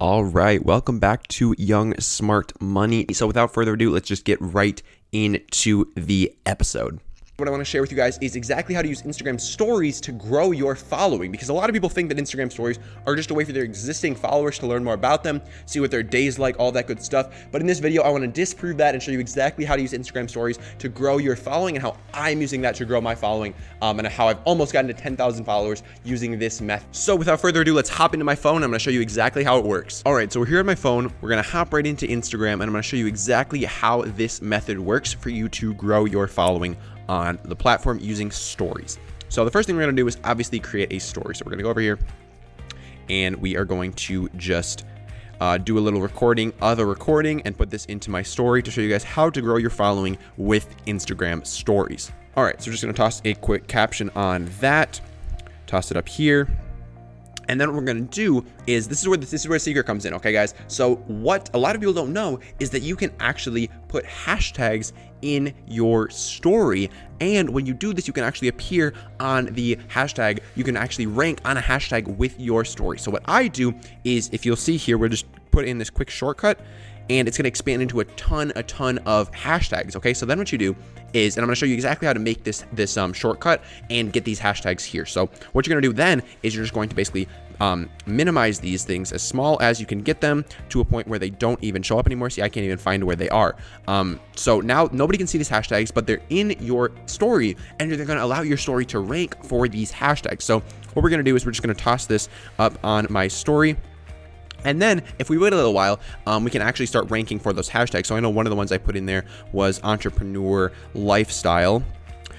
All right, welcome back to Young Smart Money. So, without further ado, let's just get right into the episode what I want to share with you guys is exactly how to use Instagram stories to grow your following because a lot of people think that Instagram stories are just a way for their existing followers to learn more about them, see what their day's like, all that good stuff. But in this video, I want to disprove that and show you exactly how to use Instagram stories to grow your following and how I'm using that to grow my following um, and how I've almost gotten to 10,000 followers using this method. So without further ado, let's hop into my phone. I'm going to show you exactly how it works. All right, so we're here on my phone. We're going to hop right into Instagram and I'm going to show you exactly how this method works for you to grow your following on the platform using stories. So the first thing we're going to do is obviously create a story. So we're going to go over here and we are going to just uh, do a little recording of a recording and put this into my story to show you guys how to grow your following with Instagram stories. All right, so we're just going to toss a quick caption on that, toss it up here. And then what we're gonna do is this is where this is where secret comes in, okay, guys? So what a lot of people don't know is that you can actually put hashtags in your story. And when you do this, you can actually appear on the hashtag. You can actually rank on a hashtag with your story. So what I do is, if you'll see here, we'll just put in this quick shortcut and it's going to expand into a ton, a ton of hashtags. Okay, so then what you do is, and I'm going to show you exactly how to make this this um, shortcut and get these hashtags here. So what you're going to do then is you're just going to basically um, minimize these things as small as you can get them to a point where they don't even show up anymore. See, I can't even find where they are. Um, so now nobody can see these hashtags, but they're in your story and they're going to allow your story to rank for these hashtags. So what we're going to do is we're just going to toss this up on my story. And then if we wait a little while, um, we can actually start ranking for those hashtags. So I know one of the ones I put in there was entrepreneur lifestyle.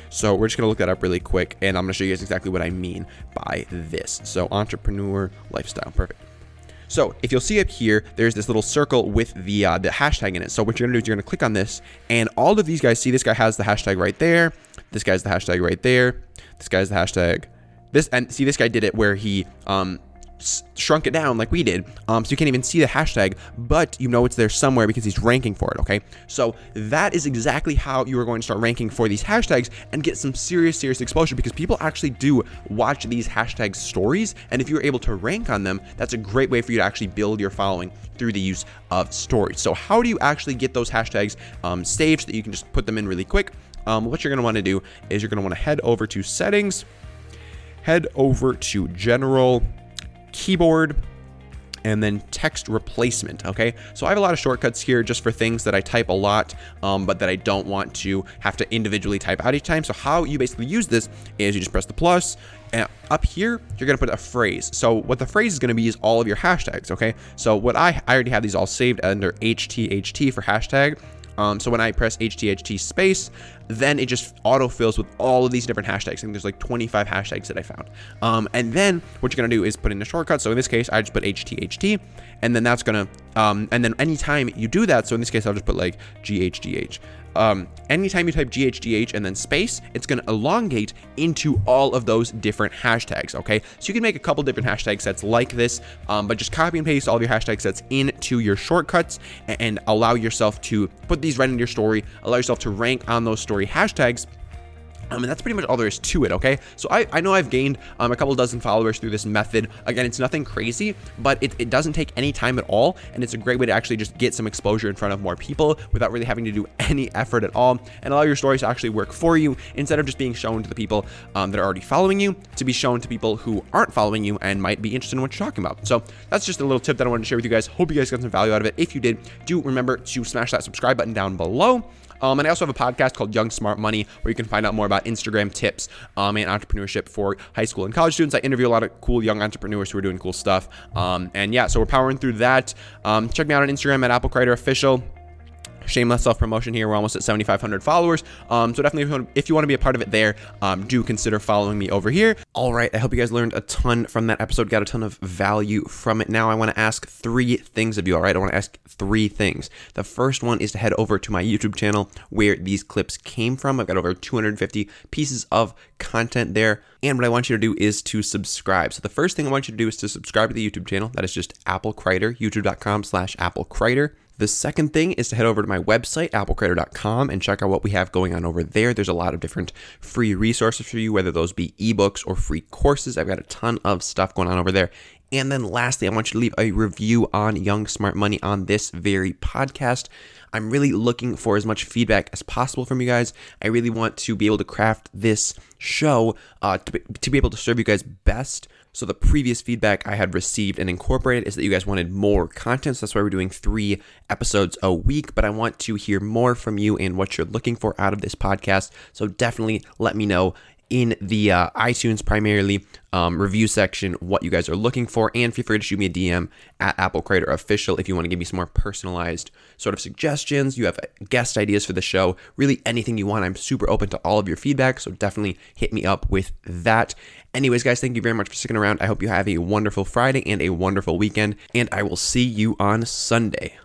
So we're just going to look that up really quick and I'm going to show you guys exactly what I mean by this. So entrepreneur lifestyle. Perfect. So if you'll see up here, there's this little circle with the uh, the hashtag in it. So what you're gonna do is you're gonna click on this, and all of these guys, see this guy has the hashtag right there. This guy's the hashtag right there. This guy's the hashtag. This and see this guy did it where he um shrunk it down like we did, um, so you can't even see the hashtag, but you know it's there somewhere because he's ranking for it, okay? So that is exactly how you are going to start ranking for these hashtags and get some serious, serious exposure because people actually do watch these hashtag stories, and if you're able to rank on them, that's a great way for you to actually build your following through the use of stories. So how do you actually get those hashtags um, saved so that you can just put them in really quick? Um, what you're going to want to do is you're going to want to head over to settings, head over to general, keyboard, and then text replacement. Okay, so I have a lot of shortcuts here just for things that I type a lot, um, but that I don't want to have to individually type out each time. So how you basically use this is you just press the plus, and up here you're gonna put a phrase. So what the phrase is gonna be is all of your hashtags. Okay, so what I I already have these all saved under HTHT for hashtag. Um, so when I press HTHT space, then it just autofills with all of these different hashtags. I think there's like 25 hashtags that I found. Um, and then what you're gonna do is put in a shortcut. So in this case, I just put HTHT, and then that's gonna, um, and then anytime you do that, so in this case, I'll just put like GHGH um, anytime you type GHGH and then space, it's going to elongate into all of those different hashtags. Okay, so you can make a couple different hashtag sets like this, um, but just copy and paste all of your hashtag sets into your shortcuts and allow yourself to put these right into your story, allow yourself to rank on those story hashtags I mean, that's pretty much all there is to it, okay? So I, I know I've gained um, a couple dozen followers through this method. Again, it's nothing crazy, but it, it doesn't take any time at all, and it's a great way to actually just get some exposure in front of more people without really having to do any effort at all, and allow your stories to actually work for you instead of just being shown to the people um, that are already following you, to be shown to people who aren't following you and might be interested in what you're talking about. So that's just a little tip that I wanted to share with you guys. Hope you guys got some value out of it. If you did, do remember to smash that subscribe button down below. Um, and I also have a podcast called Young Smart Money where you can find out more about Instagram tips um, and entrepreneurship for high school and college students. I interview a lot of cool young entrepreneurs who are doing cool stuff. Um, and yeah, so we're powering through that. Um, check me out on Instagram at Apple Crider Official shameless self promotion here. We're almost at 7,500 followers. Um, so definitely, if you want to be a part of it there, um, do consider following me over here. All right. I hope you guys learned a ton from that episode, got a ton of value from it. Now, I want to ask three things of you. All right. I want to ask three things. The first one is to head over to my YouTube channel where these clips came from. I've got over 250 pieces of content there. And what I want you to do is to subscribe. So the first thing I want you to do is to subscribe to the YouTube channel. That is just Apple Crider, youtube.com slash Apple Crider. The second thing is to head over to my website, applecreator.com, and check out what we have going on over there. There's a lot of different free resources for you, whether those be ebooks or free courses. I've got a ton of stuff going on over there. And then lastly, I want you to leave a review on Young Smart Money on this very podcast. I'm really looking for as much feedback as possible from you guys. I really want to be able to craft this show uh, to, be, to be able to serve you guys best. So the previous feedback I had received and incorporated is that you guys wanted more content. So that's why we're doing three episodes a week. But I want to hear more from you and what you're looking for out of this podcast. So definitely let me know in the uh, iTunes primarily um, review section what you guys are looking for, and feel free to shoot me a DM at Apple Creator Official if you want to give me some more personalized sort of suggestions. You have guest ideas for the show, really anything you want. I'm super open to all of your feedback, so definitely hit me up with that. Anyways, guys, thank you very much for sticking around. I hope you have a wonderful Friday and a wonderful weekend, and I will see you on Sunday.